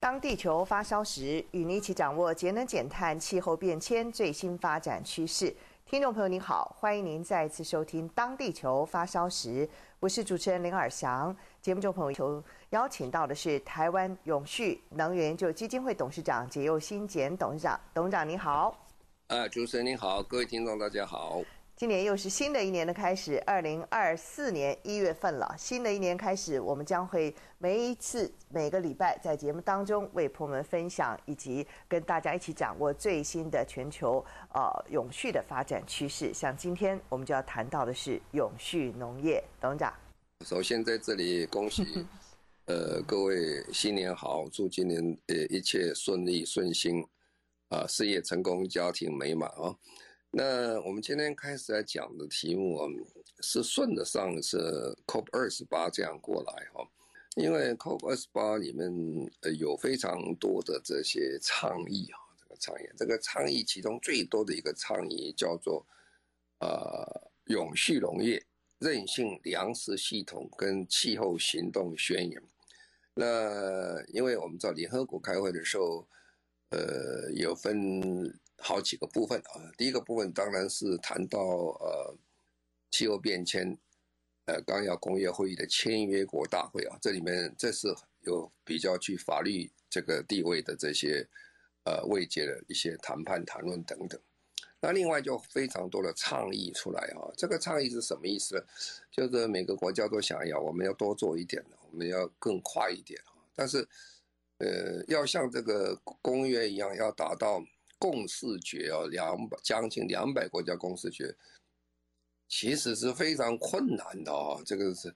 当地球发烧时，与您一起掌握节能减碳、气候变迁最新发展趋势。听众朋友您好，欢迎您再次收听《当地球发烧时》，我是主持人林尔祥。节目中朋友求邀请到的是台湾永续能源研究基金会董事长简又新简董事长，董事长您好。啊，主持人您好，各位听众大家好。今年又是新的一年的开始，二零二四年一月份了。新的一年开始，我们将会每一次每个礼拜在节目当中为朋友们分享，以及跟大家一起掌握最新的全球呃永续的发展趋势。像今天我们就要谈到的是永续农业，董事长。首先在这里恭喜呃各位新年好，祝今年呃一切顺利顺心，啊、事业成功，家庭美满啊。那我们今天开始来讲的题目啊，是顺着上次 COP 二十八这样过来哈，因为 COP 二十八里面有非常多的这些倡议啊，这个倡议，这个倡议其中最多的一个倡议叫做呃永续农业、韧性粮食系统跟气候行动宣言。那因为我们在联合国开会的时候，呃有分。好几个部分啊，第一个部分当然是谈到呃气候变迁，呃纲要工业会议的签约国大会啊，这里面这是有比较具法律这个地位的这些呃位阶的一些谈判谈论等等。那另外就非常多的倡议出来啊，这个倡议是什么意思呢？就是每个国家都想要我们要多做一点，我们要更快一点啊，但是呃要像这个公约一样要达到。共识决哦，两百将近两百国家共识决，其实是非常困难的啊。这个是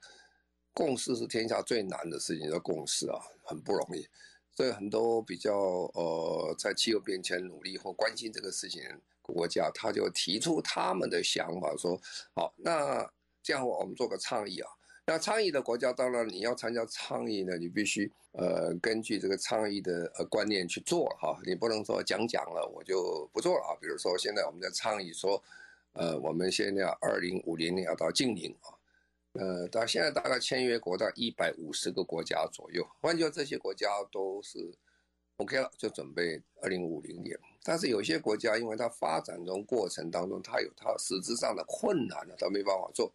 共识是天下最难的事情，叫共识啊，很不容易。所以很多比较呃在气候变迁努力或关心这个事情国家，他就提出他们的想法，说好，那这样我们做个倡议啊。那倡议的国家，当然你要参加倡议呢，你必须呃根据这个倡议的呃观念去做哈，你不能说讲讲了我就不做了啊。比如说现在我们在倡议说，呃，我们现在二零五零年要到净零啊，呃，到现在大概签约国在一百五十个国家左右，换句话这些国家都是 OK 了，就准备二零五零年。但是有些国家因为它发展中过程当中，它有它实质上的困难了，它没办法做。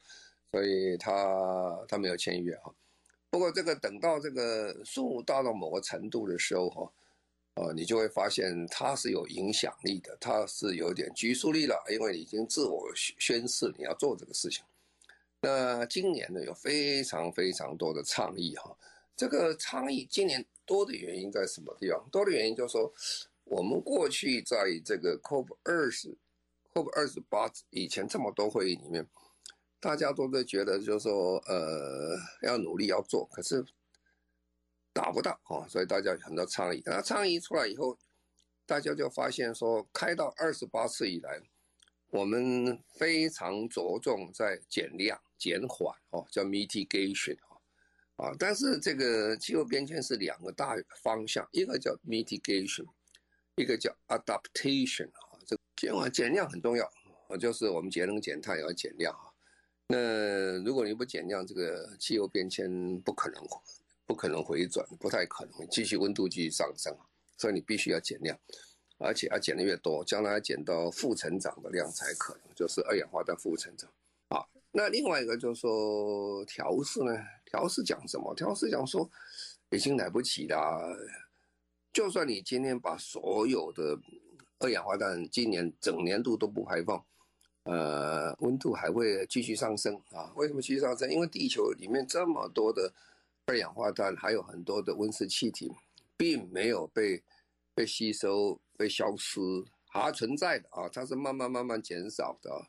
所以他他没有签约哈，不过这个等到这个数目到某个程度的时候哈，呃，你就会发现它是有影响力的，它是有点拘束力了，因为你已经自我宣誓你要做这个事情。那今年呢，有非常非常多的倡议哈，这个倡议今年多的原因在什么地方？多的原因就是说，我们过去在这个 COP 二十、COP 二十八以前这么多会议里面。大家都在觉得，就是说，呃，要努力要做，可是达不到啊，所以大家有很多倡议。那倡议出来以后，大家就发现说，开到二十八次以来，我们非常着重在减量、减缓哦，叫 mitigation 啊，啊但是这个气候变迁是两个大方向，一个叫 mitigation，一个叫 adaptation 啊。这减缓、减量很重要，就是我们节能减碳也要减量啊。那如果你不减量，这个气候变迁不可能不可能回转，不太可能继续温度继续上升，所以你必须要减量，而且要减的越多，将来要减到负成长的量才可能，就是二氧化碳负成长。啊，那另外一个就是说调适呢？调适讲什么？调适讲说已经来不及了，就算你今天把所有的二氧化碳今年整年度都不排放。呃，温度还会继续上升啊？为什么继续上升？因为地球里面这么多的二氧化碳，还有很多的温室气体，并没有被被吸收、被消失，还存在的啊，它是慢慢慢慢减少的。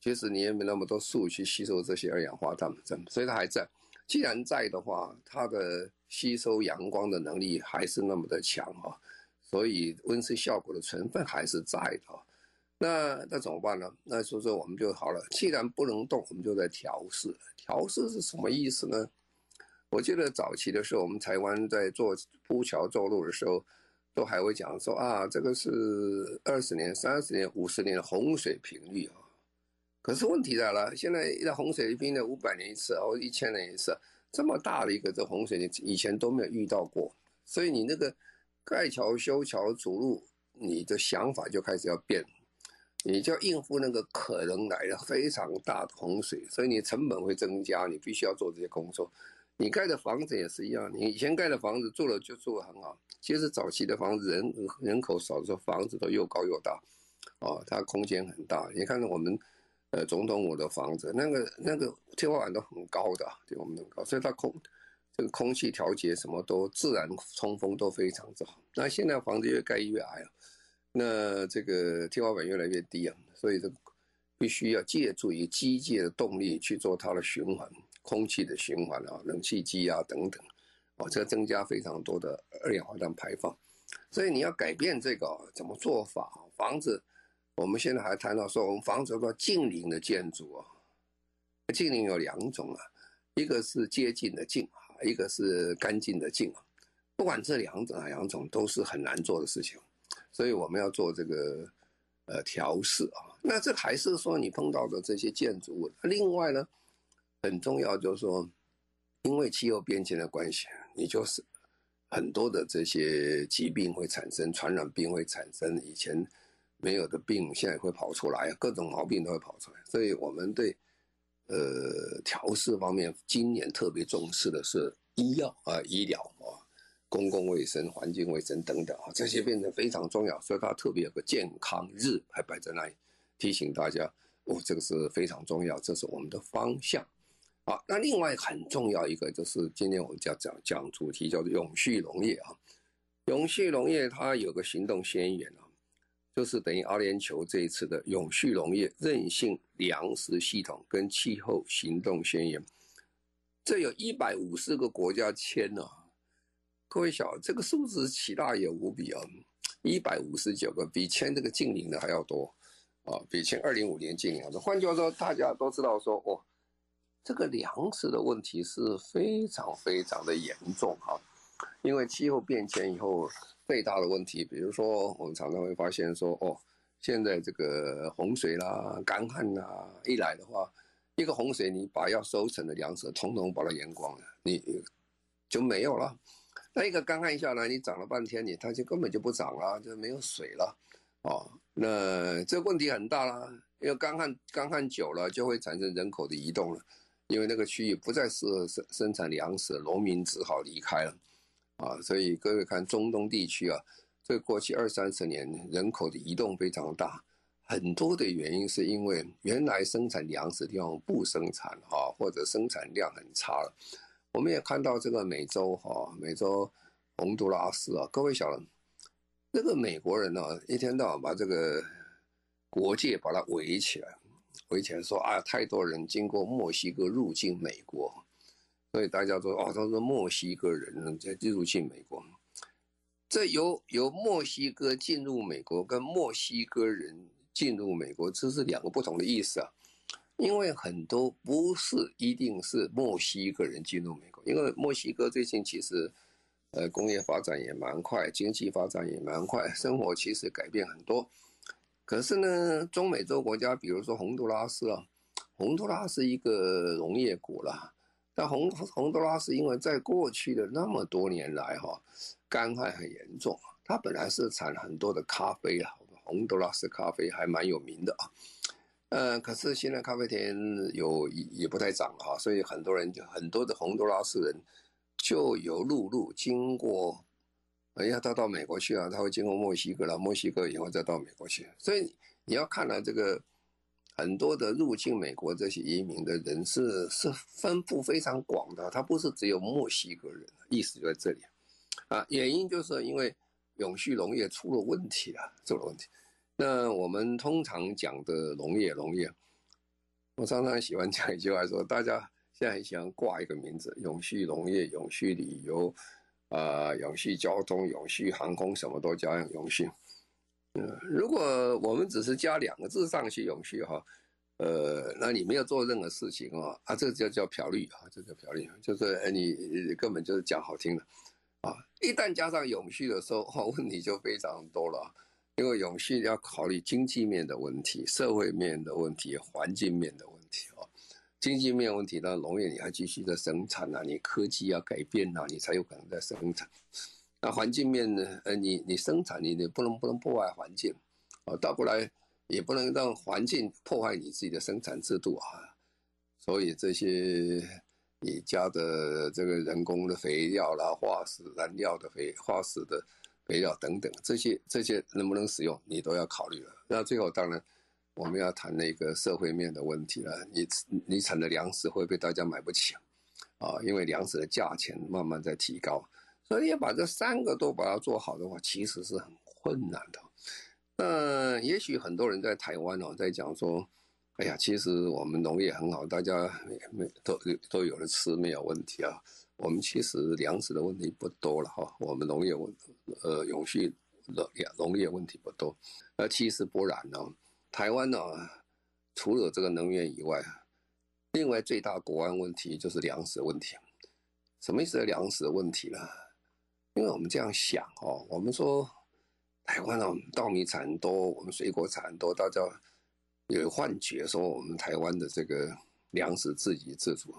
其实你也没那么多树去吸收这些二氧化碳，所以它还在。既然在的话，它的吸收阳光的能力还是那么的强哈，所以温室效果的成分还是在的。那那怎么办呢？那所以说我们就好了，既然不能动，我们就在调试。调试是什么意思呢？我记得早期的时候，我们台湾在做铺桥造路的时候，都还会讲说啊，这个是二十年、三十年、五十年的洪水频率啊。可是问题来了，现在一洪水频率五百年一次，或一千年一次，这么大的一个这洪水，你以前都没有遇到过。所以你那个盖桥、修桥、筑路，你的想法就开始要变，你就要应付那个可能来的非常大的洪水，所以你成本会增加，你必须要做这些工作。你盖的房子也是一样，你以前盖的房子住了就住得很好。其实早期的房子人人口少的时候，房子都又高又大，哦，它空间很大。你看我们呃总统府的房子，那个那个天花板都很高的，对我们很高，所以它空这个空气调节什么都自然通风都非常之好。那现在房子越盖越矮了，那这个天花板越来越低啊，所以这必须要借助于机械的动力去做它的循环。空气的循环啊，冷气机啊等等，哦，这增加非常多的二氧化碳排放，所以你要改变这个怎么做法？房子，我们现在还谈到说，我们房子叫做近邻的建筑啊，近邻有两种啊，一个是接近的近啊，一个是干净的净啊。不管这两种两种都是很难做的事情，所以我们要做这个呃调试啊。那这还是说你碰到的这些建筑物，另外呢？很重要，就是说，因为气候变迁的关系，你就是很多的这些疾病会产生，传染病会产生，以前没有的病现在会跑出来，各种毛病都会跑出来。所以我们对呃调试方面，今年特别重视的是医药啊、医疗啊、公共卫生、环境卫生等等啊，这些变得非常重要。所以它特别有个健康日还摆在那里，提醒大家哦，这个是非常重要，这是我们的方向。好，那另外很重要一个就是今天我们要讲讲主题叫做永续农业啊，永续农业它有个行动宣言啊，就是等于阿联酋这一次的永续农业韧性粮食系统跟气候行动宣言，这有一百五十个国家签了，各位小这个数字奇大也无比啊，一百五十九个比签这个近零的还要多啊，比签二零五年净零的。换句话说，大家都知道说哦。这个粮食的问题是非常非常的严重哈，因为气候变迁以后最大的问题，比如说我们常常会发现说，哦，现在这个洪水啦、干旱啦一来的话，一个洪水你把要收成的粮食统统把它淹光了，你就没有了。那一个干旱下来，你长了半天，你它就根本就不长了，就没有水了，哦，那这问题很大啦，因为干旱干旱久了就会产生人口的移动了。因为那个区域不再适合生生产粮食，农民只好离开了，啊，所以各位看中东地区啊，这过去二三十年人口的移动非常大，很多的原因是因为原来生产粮食地方不生产啊，或者生产量很差了。我们也看到这个美洲哈，美洲洪都拉斯啊，各位晓得，这个美国人呢，一天到晚把这个国界把它围起来。围起来说啊，太多人经过墨西哥入境美国，所以大家说哦，都是墨西哥人在入境美国。这由由墨西哥进入美国，跟墨西哥人进入美国，这是两个不同的意思啊。因为很多不是一定是墨西哥人进入美国，因为墨西哥最近其实呃工业发展也蛮快，经济发展也蛮快，生活其实改变很多。可是呢，中美洲国家，比如说洪都拉斯啊，洪都拉斯一个农业国啦，但洪洪都拉斯因为在过去的那么多年来哈，干旱很严重，它本来是产很多的咖啡啊，洪都拉斯咖啡还蛮有名的啊，呃，可是现在咖啡田有也不太涨哈，所以很多人就很多的洪都拉斯人就有陆路经过。哎呀，他到美国去啊，他会经过墨西哥了，墨西哥以后再到美国去。所以你要看到这个很多的入境美国这些移民的人是是分布非常广的，他不是只有墨西哥人，意思就在这里啊。原因就是因为永续农业出了问题了，出了问题。那我们通常讲的农业，农业，我常常喜欢讲一句话说，大家现在很喜欢挂一个名字：永续农业、永续旅游，啊、永续交通、永续航空，什么都加上永续。嗯，如果我们只是加两个字上去，永续哈，呃，那你没有做任何事情啊，啊，这个就叫漂绿啊，这叫漂绿，就是你根本就是讲好听的啊。一旦加上永续的时候，问题就非常多了。因为永续要考虑经济面的问题、社会面的问题、环境面的问题哦。经济面问题呢，农业你还继续在生产啊，你科技要改变啊，你才有可能在生产。那环境面呢？呃，你你生产你你不能不能破坏环境，哦，倒过来也不能让环境破坏你自己的生产制度啊。所以这些你加的这个人工的肥料啦、化石燃料的肥、化石的。肥料等等，这些这些能不能使用，你都要考虑了。那最后当然我们要谈那个社会面的问题了。你你产的粮食会不会大家买不起啊？因为粮食的价钱慢慢在提高，所以要把这三个都把它做好的话，其实是很困难的。那也许很多人在台湾哦，在讲说，哎呀，其实我们农业很好，大家没都都有的吃，没有问题啊。我们其实粮食的问题不多了哈，我们农业问呃永续的农业问题不多，而其实不然呢。台湾呢，除了这个能源以外，另外最大国安问题就是粮食问题。什么意思？粮食问题呢？因为我们这样想哦，我们说台湾呢，稻米产多，我们水果产多，大家有幻觉说我们台湾的这个粮食自给自足。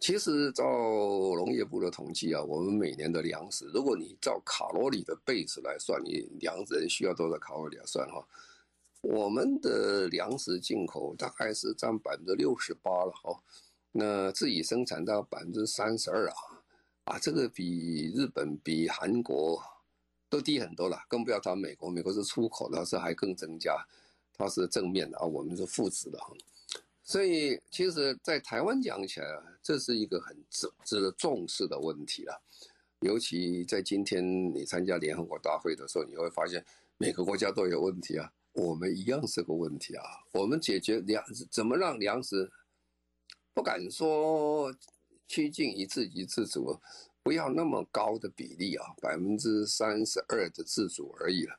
其实照农业部的统计啊，我们每年的粮食，如果你照卡路里的倍数来算，你粮食需要多少卡路里来算哈？我们的粮食进口大概是占百分之六十八了哈，那自己生产到百分之三十二啊，啊，这个比日本、比韩国都低很多了，更不要谈美国，美国是出口的，是还更增加，它是正面的啊，我们是负值的哈。所以，其实，在台湾讲起来啊，这是一个很值值得重视的问题了。尤其在今天你参加联合国大会的时候，你会发现每个国家都有问题啊，我们一样是个问题啊。我们解决粮，怎么让粮食不敢说趋近于自给自足，不要那么高的比例啊，百分之三十二的自主而已了。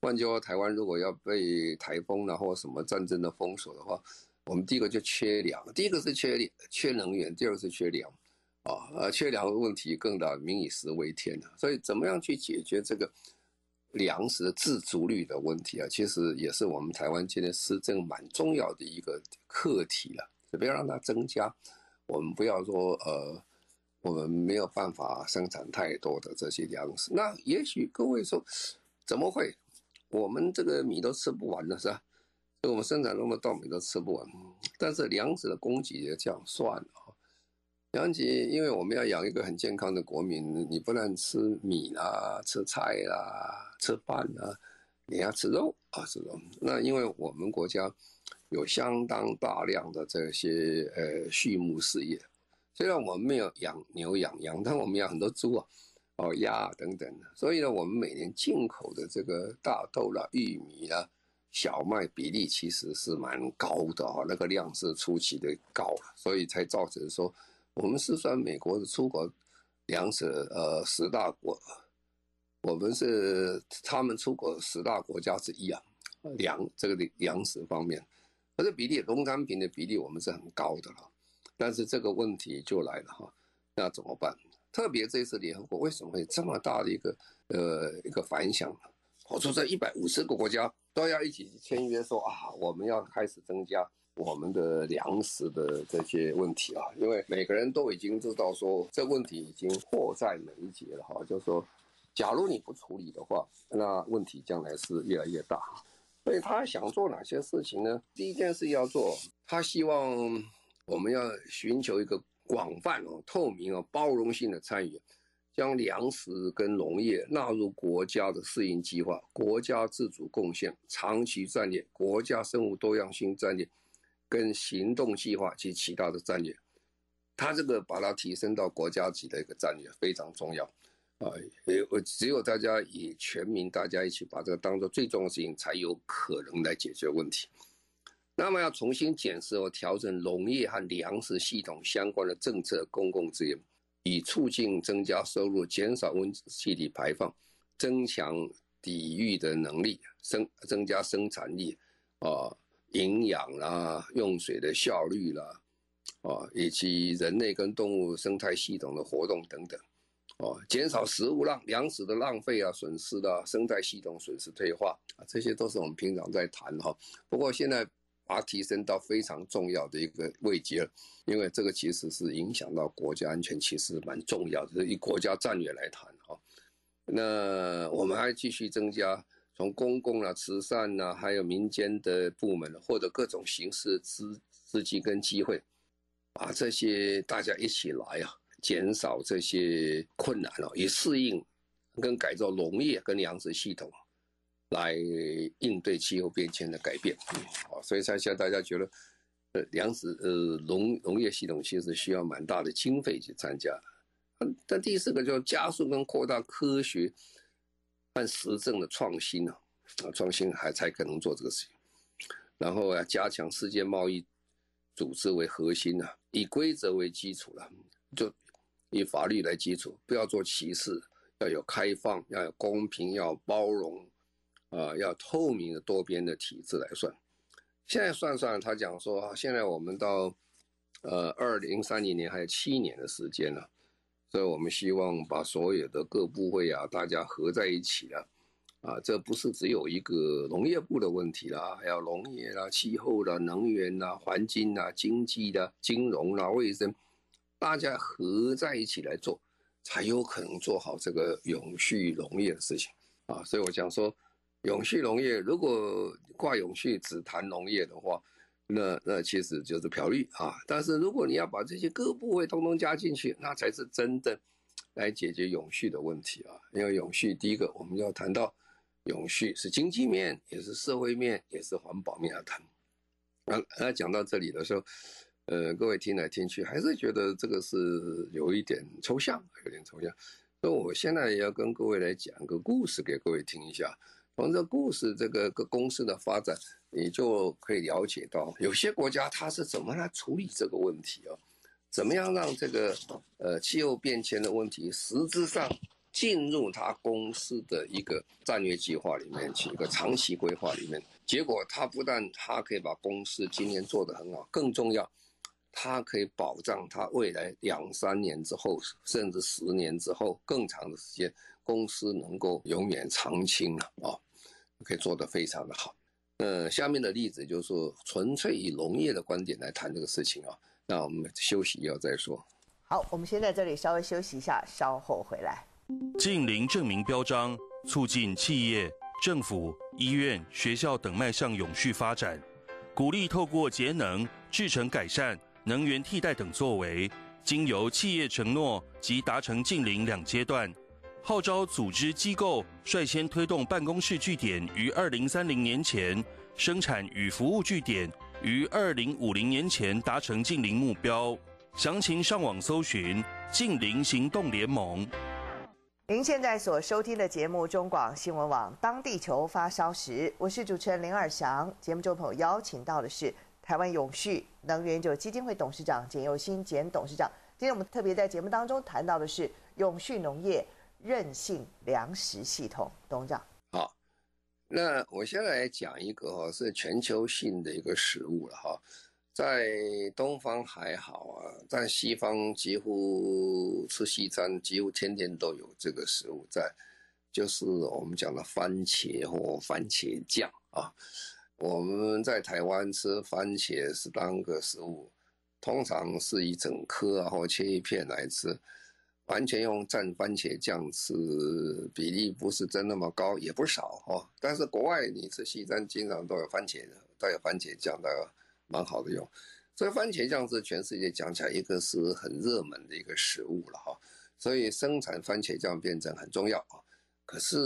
换句话说，台湾如果要被台风啊或什么战争的封锁的话，我们第一个就缺粮，第一个是缺缺能源，第二个是缺粮，啊，呃，缺粮的问题更大，民以食为天，所以怎么样去解决这个粮食的自足率的问题啊？其实也是我们台湾今天施政蛮重要的一个课题了。不要让它增加，我们不要说呃，我们没有办法生产太多的这些粮食。那也许各位说，怎么会？我们这个米都吃不完了，是吧？我们生产中的稻米都吃不完，但是粮食的供给也这样算啊。粮食，因为我们要养一个很健康的国民，你不能吃米啦、吃菜啦、吃饭啦，你要吃肉啊，这种。那因为我们国家有相当大量的这些呃畜牧事业，虽然我们没有养牛养羊，但我们养很多猪啊、哦鸭啊等等，所以呢，我们每年进口的这个大豆啦、玉米啦。小麦比例其实是蛮高的啊，那个量是出奇的高，所以才造成说我们是算美国的出口粮食呃十大国，我们是他们出口十大国家之一啊，粮这个粮食方面，而这比例农产品的比例我们是很高的了，但是这个问题就来了哈，那怎么办？特别这次联合国为什么会这么大的一个呃一个反响？我说这一百五十个国家。都要一起签约说啊，我们要开始增加我们的粮食的这些问题啊，因为每个人都已经知道说这问题已经迫在眉睫了哈，就是说，假如你不处理的话，那问题将来是越来越大。所以他想做哪些事情呢？第一件事要做，他希望我们要寻求一个广泛哦、透明哦、包容性的参与。将粮食跟农业纳入国家的适应计划、国家自主贡献、长期战略、国家生物多样性战略跟行动计划及其他的战略，它这个把它提升到国家级的一个战略非常重要啊！也我只有大家以全民大家一起把这个当做最重要的事情，才有可能来解决问题。那么要重新检视和调整农业和粮食系统相关的政策公共资源，以促进增加收入、减少温室气体排放、增强抵御的能力、增增加生产力，啊，营养啦、用水的效率啦，啊，以及人类跟动物生态系统的活动等等，哦，减少食物浪粮食的浪费啊、损失啊、生态系统损失退化啊，这些都是我们平常在谈哈。不过现在。把它提升到非常重要的一个位阶了，因为这个其实是影响到国家安全，其实蛮重要的。以国家战略来谈哈，那我们还继续增加从公共啊、慈善啊，还有民间的部门或者各种形式资资金跟机会，把这些大家一起来啊，减少这些困难了，以适应跟改造农业跟粮食系统。来应对气候变迁的改变，啊，所以才现在大家觉得，呃，粮食呃农农业系统其实需要蛮大的经费去参加。但第四个就加速跟扩大科学和实证的创新啊，啊，创新还才可能做这个事情。然后要加强世界贸易组织为核心啊，以规则为基础了，就以法律来基础，不要做歧视，要有开放，要有公平，要包容。啊，要透明的多边的体制来算，现在算算，他讲说，现在我们到，呃，二零三零年还有七年的时间了，所以我们希望把所有的各部会啊，大家合在一起了，啊，这不是只有一个农业部的问题啦，还有农业啦、气候啦、能源啦、环境啦、经济啦、金融啦、卫生，大家合在一起来做，才有可能做好这个永续农业的事情啊，所以我讲说。永续农业，如果挂永续只谈农业的话，那那其实就是漂绿啊。但是如果你要把这些各部位通通加进去，那才是真正来解决永续的问题啊。因为永续，第一个我们要谈到永续是经济面，也是社会面，也是环保面要谈。啊，那讲到这里的时候，呃，各位听来听去还是觉得这个是有一点抽象，有点抽象。所以我现在也要跟各位来讲个故事给各位听一下。从这故事这个个公司的发展，你就可以了解到，有些国家它是怎么来处理这个问题啊？怎么样让这个呃气候变迁的问题实质上进入它公司的一个战略计划里面去，一个长期规划里面。结果它不但它可以把公司今年做得很好，更重要，它可以保障它未来两三年之后，甚至十年之后更长的时间。公司能够永远长青啊，啊，可以做得非常的好。呃，下面的例子就是说，纯粹以农业的观点来谈这个事情啊。那我们休息一下再说。好，我们先在这里稍微休息一下，稍后回来。近零证明标章，促进企业、政府、医院、学校等迈向永续发展，鼓励透过节能、制成改善、能源替代等作为，经由企业承诺及达成近零两阶段。号召组织机构率先推动办公室据点于二零三零年前，生产与服务据点于二零五零年前达成净零目标。详情上网搜寻“净零行动联盟”。您现在所收听的节目中广新闻网《当地球发烧时》，我是主持人林尔祥。节目中朋友邀请到的是台湾永续能源基金会董事长简又新简董事长。今天我们特别在节目当中谈到的是永续农业。韧性粮食系统，董事长。好，那我先来讲一个哈，是全球性的一个食物了哈，在东方还好啊，在西方几乎吃西餐，几乎天天都有这个食物在，就是我们讲的番茄或番茄酱啊。我们在台湾吃番茄是当个食物，通常是一整颗啊，或切一片来吃。完全用蘸番茄酱吃比例不是真那么高，也不少哦。但是国外你吃西餐经常都有番茄的，都有番茄酱的，蛮好的用。所以番茄酱是全世界讲起来一个是很热门的一个食物了哈。所以生产番茄酱变成很重要啊。可是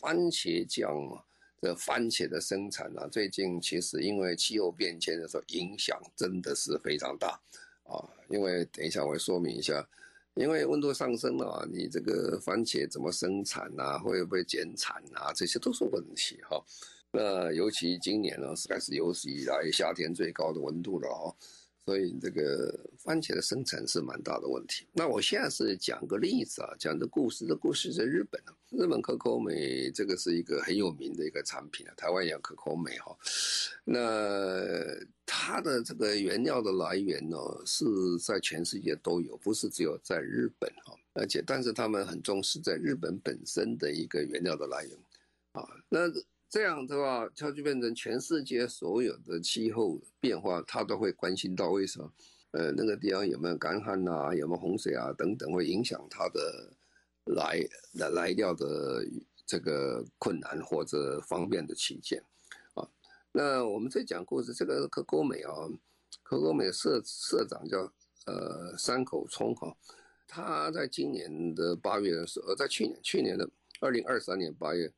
番茄酱啊这番茄的生产啊，最近其实因为气候变迁的时候影响真的是非常大啊。因为等一下我会说明一下。因为温度上升了啊，你这个番茄怎么生产啊？会不会减产啊？这些都是问题哈。那尤其今年呢，是开始有史以来夏天最高的温度了哈。所以这个番茄的生产是蛮大的问题。那我现在是讲个例子啊，讲的故事。这故事在日本啊，日本可口美这个是一个很有名的一个产品啊，台湾也可口美哈。那它的这个原料的来源呢，是在全世界都有，不是只有在日本哈。而且，但是他们很重视在日本本身的一个原料的来源啊。那这样的话，它就变成全世界所有的气候变化，它都会关心到为什么？呃，那个地方有没有干旱啊，有没有洪水啊等等，会影响它的来来来料的这个困难或者方便的起见啊。那我们在讲故事，这个可可美啊，可可美社社长叫呃山口聪哈，他在今年的八月的时候，在去年去年的二零二三年八月。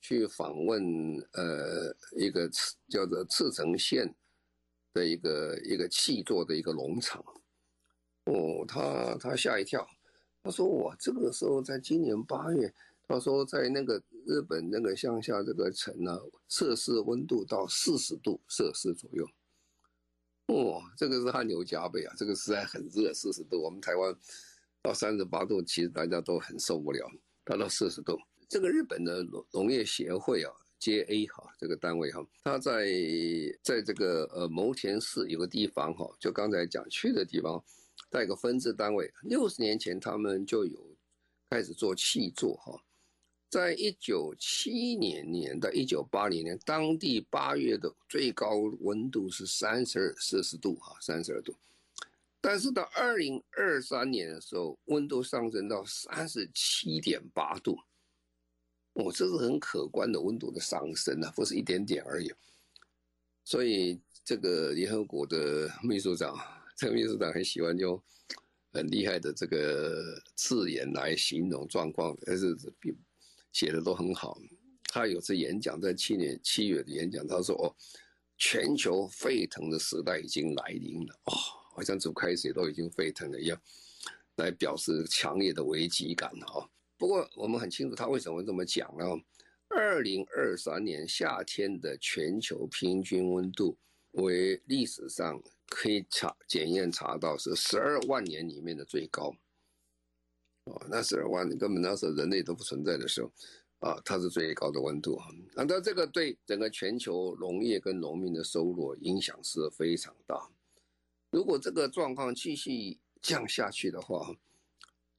去访问呃一个叫做赤城县的一个一个气作的一个农场，哦，他他吓一跳，他说我，这个时候在今年八月，他说在那个日本那个乡下这个城呢，摄氏温度到四十度摄氏左右，哦，这个是汗流浃背啊，这个实在很热，四十度，我们台湾到三十八度，其实大家都很受不了，达到四十度。这个日本的农农业协会啊，JA 哈，这个单位哈，它在在这个呃牟田市有个地方哈，就刚才讲去的地方，带个分支单位。六十年前他们就有开始做气作哈，在一九七零年到一九八零年，当地八月的最高温度是三十二摄氏度哈，三十二度，但是到二零二三年的时候，温度上升到三十七点八度。哦，这是很可观的温度的上升啊，不是一点点而已。所以这个联合国的秘书长，这个秘书长很喜欢用很厉害的这个字眼来形容状况，但是写的都很好。他有次演讲，在去年七月的演讲，他说：“哦，全球沸腾的时代已经来临了。”哦，好像从开始都已经沸腾了一样，来表示强烈的危机感哈。不过我们很清楚他为什么这么讲呢？二零二三年夏天的全球平均温度为历史上可以查检验查到是十二万年里面的最高。哦，那十二万年根本那时候人类都不存在的时候，啊，它是最高的温度啊。那这个对整个全球农业跟农民的收入影响是非常大。如果这个状况继续降下去的话，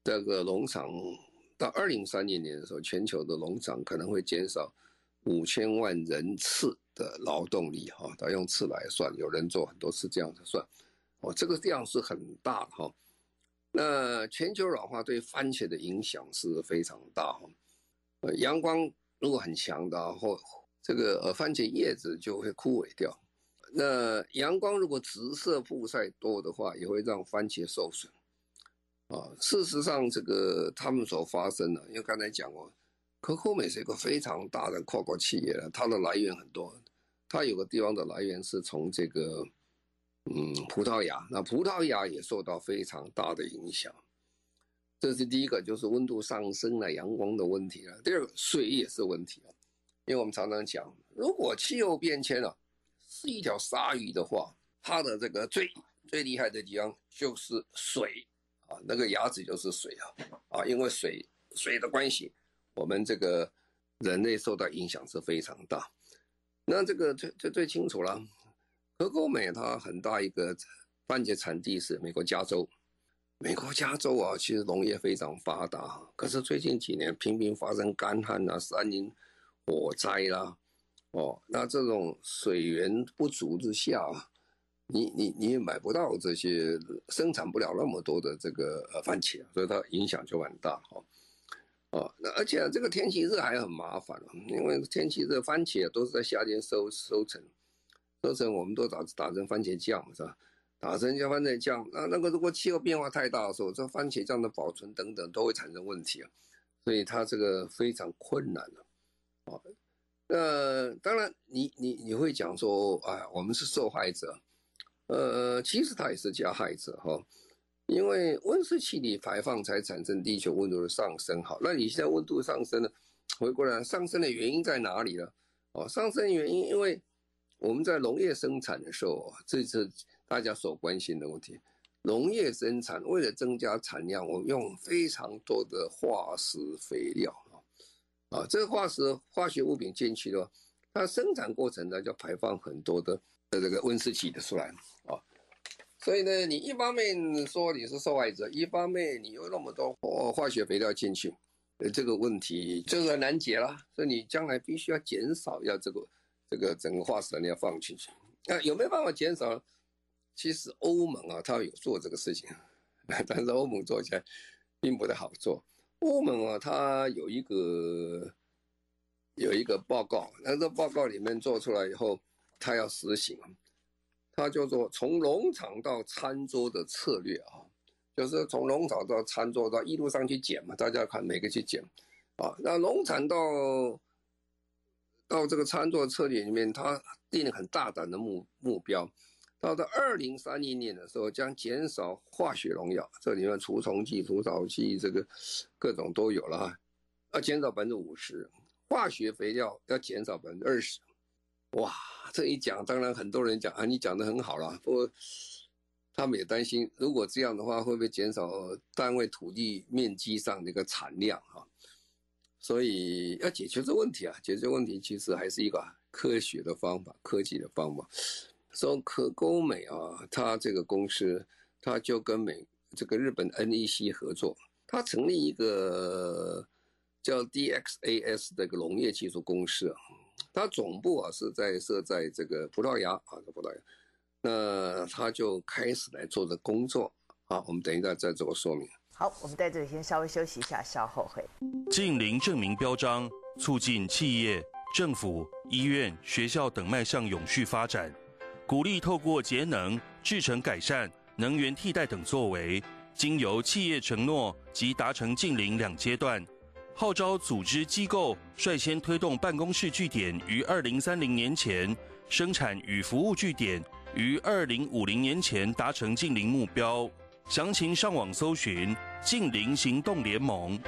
这个农场。到二零三零年的时候，全球的农场可能会减少五千万人次的劳动力哈，他用次来算，有人做很多次这样子算，哦，这个量是很大哈。那全球暖化对番茄的影响是非常大哈，阳光如果很强的话，这个呃番茄叶子就会枯萎掉。那阳光如果直射曝晒多的话，也会让番茄受损。啊，事实上，这个他们所发生的，因为刚才讲过，可口美是一个非常大的跨国企业了，它的来源很多，它有个地方的来源是从这个，嗯，葡萄牙，那葡萄牙也受到非常大的影响。这是第一个，就是温度上升了，阳光的问题了。第二个，水也是问题啊，因为我们常常讲，如果气候变迁了，是一条鲨鱼的话，它的这个最最厉害的地方就是水。啊，那个牙齿就是水啊，啊，因为水水的关系，我们这个人类受到影响是非常大。那这个最最最清楚了，可口美它很大一个番茄产地是美国加州，美国加州啊，其实农业非常发达，可是最近几年频频发生干旱啊、山林火灾啦、哦，那这种水源不足之下。你你你也买不到这些，生产不了那么多的这个呃番茄，所以它影响就很大哈。哦，那而且这个天气热还很麻烦，因为天气热，番茄都是在夏天收收成，收成我们都打打成番茄酱是吧？打成叫番茄酱，那那个如果气候变化太大的时候，这番茄酱的保存等等都会产生问题啊，所以它这个非常困难的。哦，那当然你你你会讲说，哎，我们是受害者。呃，其实它也是加害者哈，因为温室气体排放才产生地球温度的上升。好，那你现在温度上升了，回过来上升的原因在哪里呢？哦，上升原因，因为我们在农业生产的时候，这是大家所关心的问题。农业生产为了增加产量，我们用非常多的化石肥料啊，啊，这个化石化学物品进去的话，它生产过程呢就排放很多的的这个温室气的出来，所以呢，你一方面说你是受害者，一方面你有那么多化化学肥料进去。这个问题就是很难解了，所以你将来必须要减少，要这个这个整个化石能量放进去。那有没有办法减少？其实欧盟啊，它有做这个事情，但是欧盟做起来并不太好做。欧盟啊，它有一个有一个报告，那这报告里面做出来以后，它要实行，它叫做从农场到餐桌的策略啊。就是从农场到餐桌到一路上去减嘛，大家看每个去减，啊，那农场到到这个餐桌策略里面，它定了很大胆的目目标，到了二零三零年的时候将减少化学农药，这里面除虫剂、除草剂这个各种都有了哈，要减少百分之五十，化学肥料要减少百分之二十，哇，这一讲，当然很多人讲啊，你讲得很好了，不过。他们也担心，如果这样的话，会不会减少单位土地面积上的一个产量啊？所以要解决这问题啊，解决问题其实还是一个科学的方法、科技的方法。说可勾美啊，他这个公司，他就跟美这个日本 NEC 合作，他成立一个叫 DXAS 的一个农业技术公司，它总部啊是在设在这个葡萄牙啊，在葡萄牙。那他就开始来做的工作啊，我们等一下再做说明。好，我们在这里先稍微休息一下，稍后会。近邻证明标章，促进企业、政府、医院、学校等迈向永续发展，鼓励透过节能、制成改善、能源替代等作为，经由企业承诺及达成近邻两阶段，号召组织机构率先推动办公室据点于二零三零年前，生产与服务据点。于二零五零年前达成近零目标，详情上网搜寻“近零行动联盟”。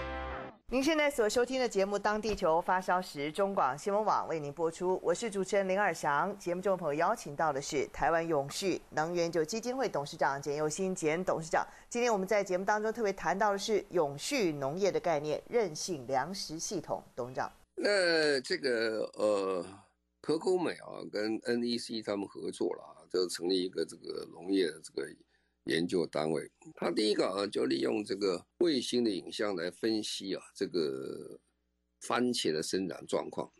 您现在所收听的节目《当地球发烧时》，中广新闻网为您播出。我是主持人林尔祥。节目中的朋友邀请到的是台湾永续能源就基金会董事长简佑新简董事长。今天我们在节目当中特别谈到的是永续农业的概念——韧性粮食系统。董事长，那这个呃，可口美啊，跟 NEC 他们合作了。就成立一个这个农业的这个研究单位，他第一个啊就利用这个卫星的影像来分析啊这个番茄的生长状况，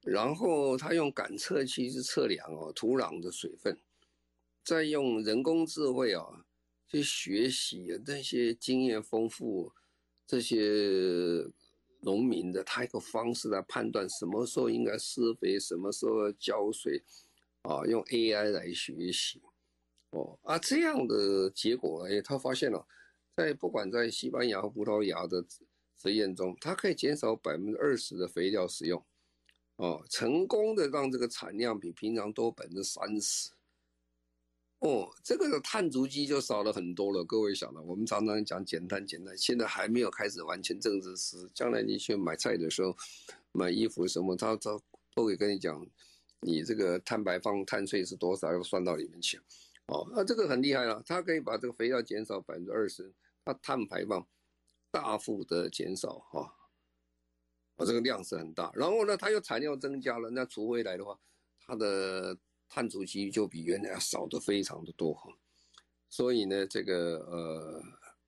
然后他用感测器去测量哦土壤的水分，再用人工智慧啊去学习那些经验丰富这些农民的他一个方式来判断什么时候应该施肥，什么时候要浇水。啊，用 AI 来学习，哦啊，这样的结果，哎，他发现了，在不管在西班牙和葡萄牙的实验中，它可以减少百分之二十的肥料使用，哦，成功的让这个产量比平常多百分之三十，哦，这个的碳足迹就少了很多了。各位想了，我们常常讲减碳减碳，现在还没有开始完全正式实，将来你去买菜的时候，买衣服什么，他都都会跟你讲。你这个碳排放、碳税是多少？要算到里面去，哦，那这个很厉害了，它可以把这个肥料减少百分之二十，它碳排放大幅的减少，哈，啊，这个量是很大。然后呢，它又产量增加了，那除回来的话，它的碳足迹就比原来要少的非常的多，哈。所以呢，这个呃，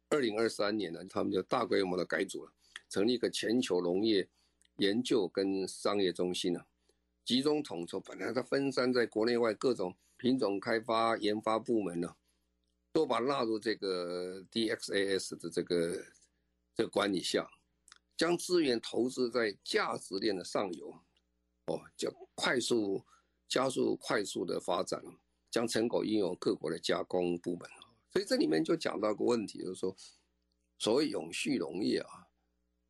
二零二三年呢，他们就大规模的改组了，成立一个全球农业研究跟商业中心了。集中统筹，本来它分散在国内外各种品种开发研发部门呢，都把纳入这个 DXAS 的这个这个管理下，将资源投资在价值链的上游，哦，叫快速加速快速的发展，将成果应用各国的加工部门。所以这里面就讲到个问题，就是说，所谓永续农业啊，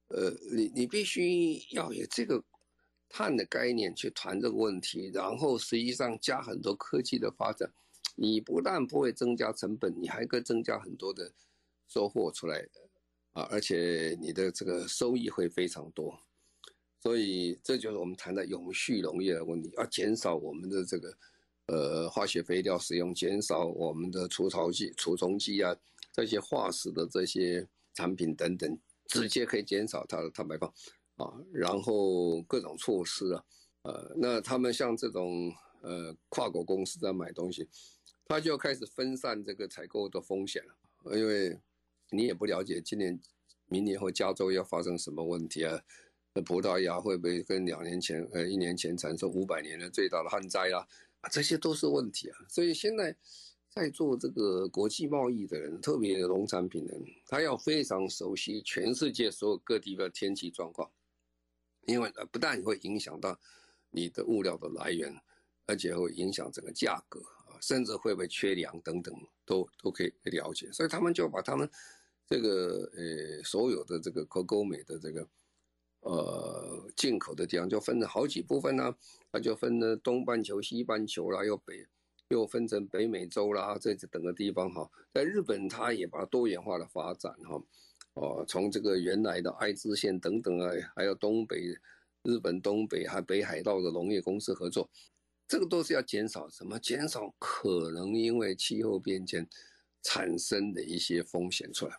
呃，你你必须要有这个。碳的概念去谈这个问题，然后实际上加很多科技的发展，你不但不会增加成本，你还可以增加很多的收获出来的啊，而且你的这个收益会非常多。所以这就是我们谈的永续农业的问题，要减少我们的这个呃化学肥料使用，减少我们的除草剂、除虫剂啊这些化石的这些产品等等，直接可以减少它的碳排放啊。然后各种措施啊，呃，那他们像这种呃跨国公司在买东西，他就开始分散这个采购的风险了，因为你也不了解今年。明年或加州要发生什么问题啊？那葡萄牙会不会跟两年前、呃一年前产生五百年的最大的旱灾啦？啊，这些都是问题啊。所以现在在做这个国际贸易的人，特别农产品人，他要非常熟悉全世界所有各地的天气状况，因为不但会影响到你的物料的来源，而且会影响整个价格啊，甚至会不会缺粮等等，都都可以了解。所以他们就把他们。这个呃，所有的这个可购美的这个呃进口的地方就分了好几部分呢、啊，它就分了东半球、西半球啦，又北又分成北美洲啦，这等个地方哈。在日本，它也把它多元化的发展哈，哦，从这个原来的爱知县等等啊，还有东北日本东北还北海道的农业公司合作，这个都是要减少什么？减少可能因为气候变迁产生的一些风险出来。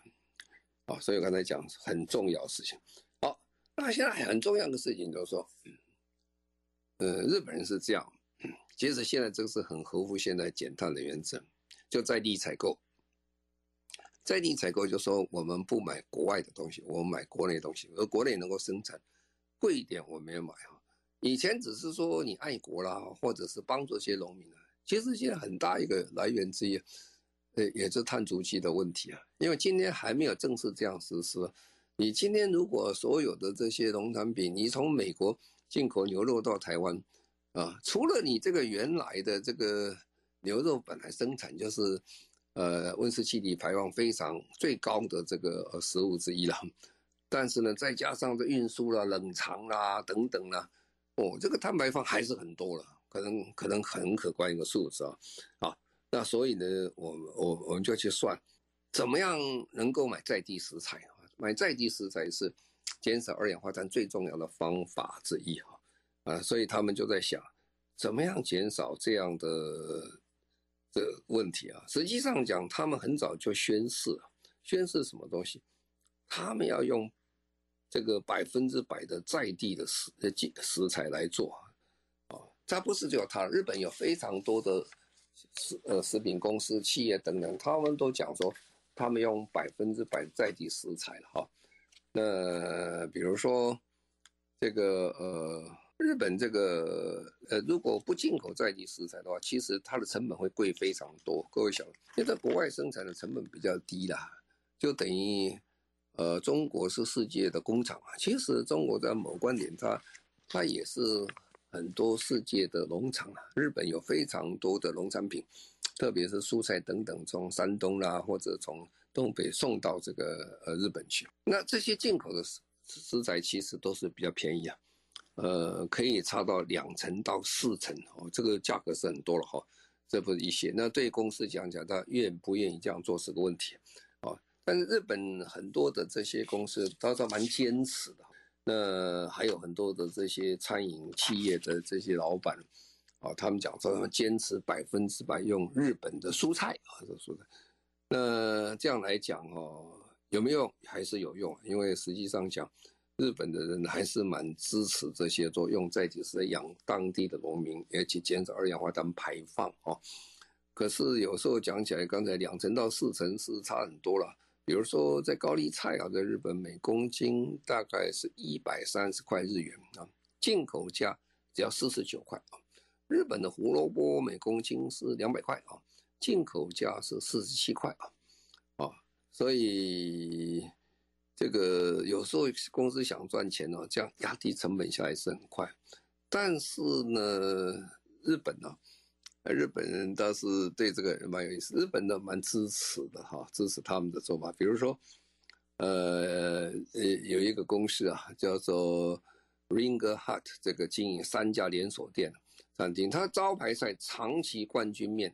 啊，所以我刚才讲很重要的事情。好，那现在很重要的事情就是说，呃，日本人是这样，其实现在这个是很合乎现在减碳的原则，就在地采购。在地采购就说我们不买国外的东西，我们买国内东西，而国内能够生产贵一点，我们也买哈。以前只是说你爱国啦，或者是帮助这些农民啊，其实现在很大一个来源之一。对，也是碳足迹的问题啊，因为今天还没有正式这样实施。你今天如果所有的这些农产品，你从美国进口牛肉到台湾，啊，除了你这个原来的这个牛肉本来生产就是，呃，温室气体排放非常最高的这个呃食物之一了，但是呢，再加上这运输啦、冷藏啦等等啦，哦，这个碳排放还是很多了，可能可能很可观一个数字啊，啊。那所以呢，我我我们就去算，怎么样能够买在地食材啊？买在地食材是减少二氧化碳最重要的方法之一哈啊！所以他们就在想，怎么样减少这样的这个问题啊？实际上讲，他们很早就宣誓，宣誓什么东西？他们要用这个百分之百的在地的食食材来做啊！它不是只有他，日本有非常多的。食呃食品公司、企业等等，他们都讲说，他们用百分之百在地食材哈。那比如说这个呃，日本这个呃，如果不进口在地食材的话，其实它的成本会贵非常多。各位想，因为在国外生产的成本比较低啦，就等于呃，中国是世界的工厂啊。其实中国在某观点，它它也是。很多世界的农场啊，日本有非常多的农产品，特别是蔬菜等等，从山东啦或者从东北送到这个呃日本去。那这些进口的食食材其实都是比较便宜啊，呃，可以差到两成到四成哦，这个价格是很多了哈。这不是一些，那对公司讲讲，他愿不愿意这样做是个问题啊。但是日本很多的这些公司，都是蛮坚持的。那还有很多的这些餐饮企业的这些老板，啊，他们讲说他们坚持百分之百用日本的蔬菜啊，这蔬菜。那这样来讲哦，有没有用？还是有用，因为实际上讲，日本的人还是蛮支持这些作用在就是养当地的农民，而且减少二氧化碳排放啊。可是有时候讲起来，刚才两成到四成是差很多了。比如说，在高丽菜啊，在日本每公斤大概是一百三十块日元啊，进口价只要四十九块啊。日本的胡萝卜每公斤是两百块啊，进口价是四十七块啊，啊，所以这个有时候公司想赚钱呢，这样压低成本下来是很快，但是呢，日本呢。日本人倒是对这个蛮有意思，日本的蛮支持的哈，支持他们的做法。比如说，呃呃，有一个公司啊，叫做 Ringer Hut，这个经营三家连锁店餐厅，它招牌菜长崎冠军面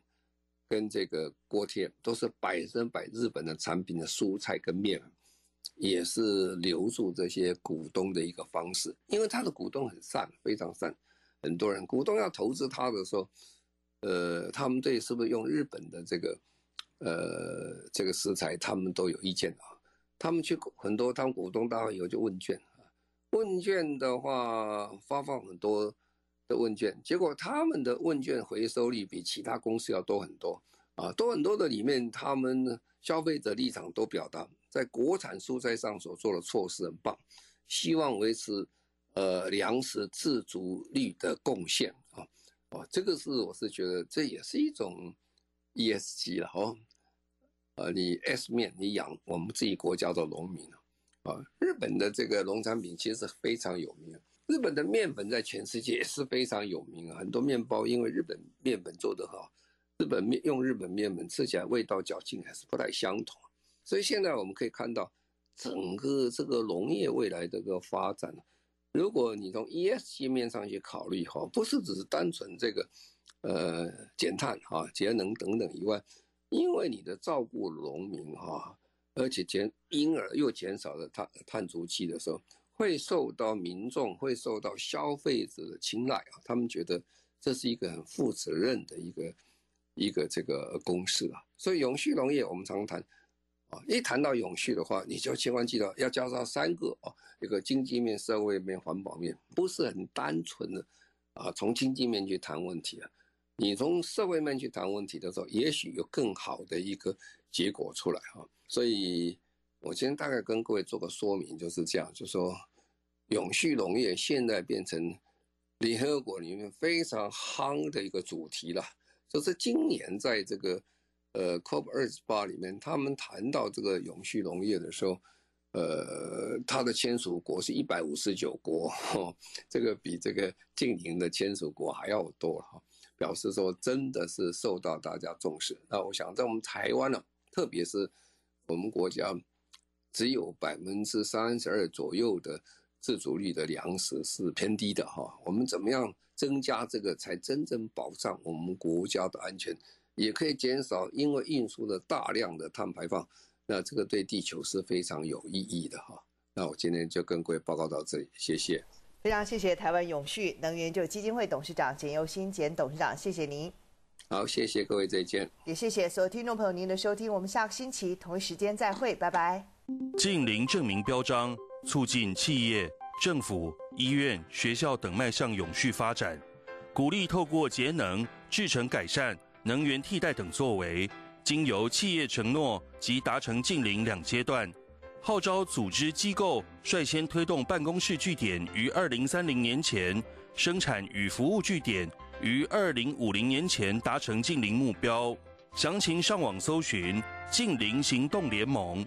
跟这个锅贴都是百分百日本的产品的蔬菜跟面也是留住这些股东的一个方式，因为他的股东很善，非常善。很多人股东要投资他的时候，呃，他们对是不是用日本的这个，呃，这个食材，他们都有意见啊。他们去很多当股东大会以后就问卷啊，问卷的话发放很多的问卷，结果他们的问卷回收率比其他公司要多很多啊，多很多的里面，他们消费者立场都表达在国产蔬菜上所做的措施很棒，希望维持。呃，粮食自足率的贡献啊，哦，这个是我是觉得这也是一种 ESG 了哦，呃，你 S 面你养我们自己国家的农民啊，日本的这个农产品其实非常有名，日本的面粉在全世界也是非常有名啊，很多面包因为日本面粉做得好，日本面用日本面粉吃起来味道嚼劲还是不太相同，所以现在我们可以看到整个这个农业未来的这个发展。如果你从 ESG 面上去考虑哈，不是只是单纯这个，呃，减碳哈、节能等等以外，因为你的照顾农民哈，而且减因而又减少了碳碳足迹的时候，会受到民众会受到消费者的青睐啊，他们觉得这是一个很负责任的一个一个这个公司啊，所以永续农业我们常谈。一谈到永续的话，你就千万记得要加上三个啊，一个经济面、社会面、环保面，不是很单纯的啊，从经济面去谈问题啊。你从社会面去谈问题的时候，也许有更好的一个结果出来哈。所以，我今天大概跟各位做个说明，就是这样，就说永续农业现在变成联合国里面非常夯的一个主题了，就是今年在这个。呃，COP 二十八里面，他们谈到这个永续农业的时候，呃，他的签署国是一百五十九国，哦，这个比这个净零的签署国还要多哈，表示说真的是受到大家重视。那我想在我们台湾呢，特别是我们国家只有百分之三十二左右的自主率的粮食是偏低的哈，我们怎么样增加这个，才真正保障我们国家的安全？也可以减少因为运输的大量的碳排放，那这个对地球是非常有意义的哈。那我今天就跟各位报告到这里，谢谢。非常谢谢台湾永续能源就基金会董事长简又新简董事长，谢谢您。好，谢谢各位，再见。也谢谢所有听众朋友您的收听，我们下个星期同一时间再会，拜拜。近零证明标章，促进企业、政府、医院、学校等迈向永续发展，鼓励透过节能、制成改善。能源替代等作为，经由企业承诺及达成近零两阶段，号召组织机构率先推动办公室据点于二零三零年前，生产与服务据点于二零五零年前达成近零目标。详情上网搜寻“近零行动联盟”。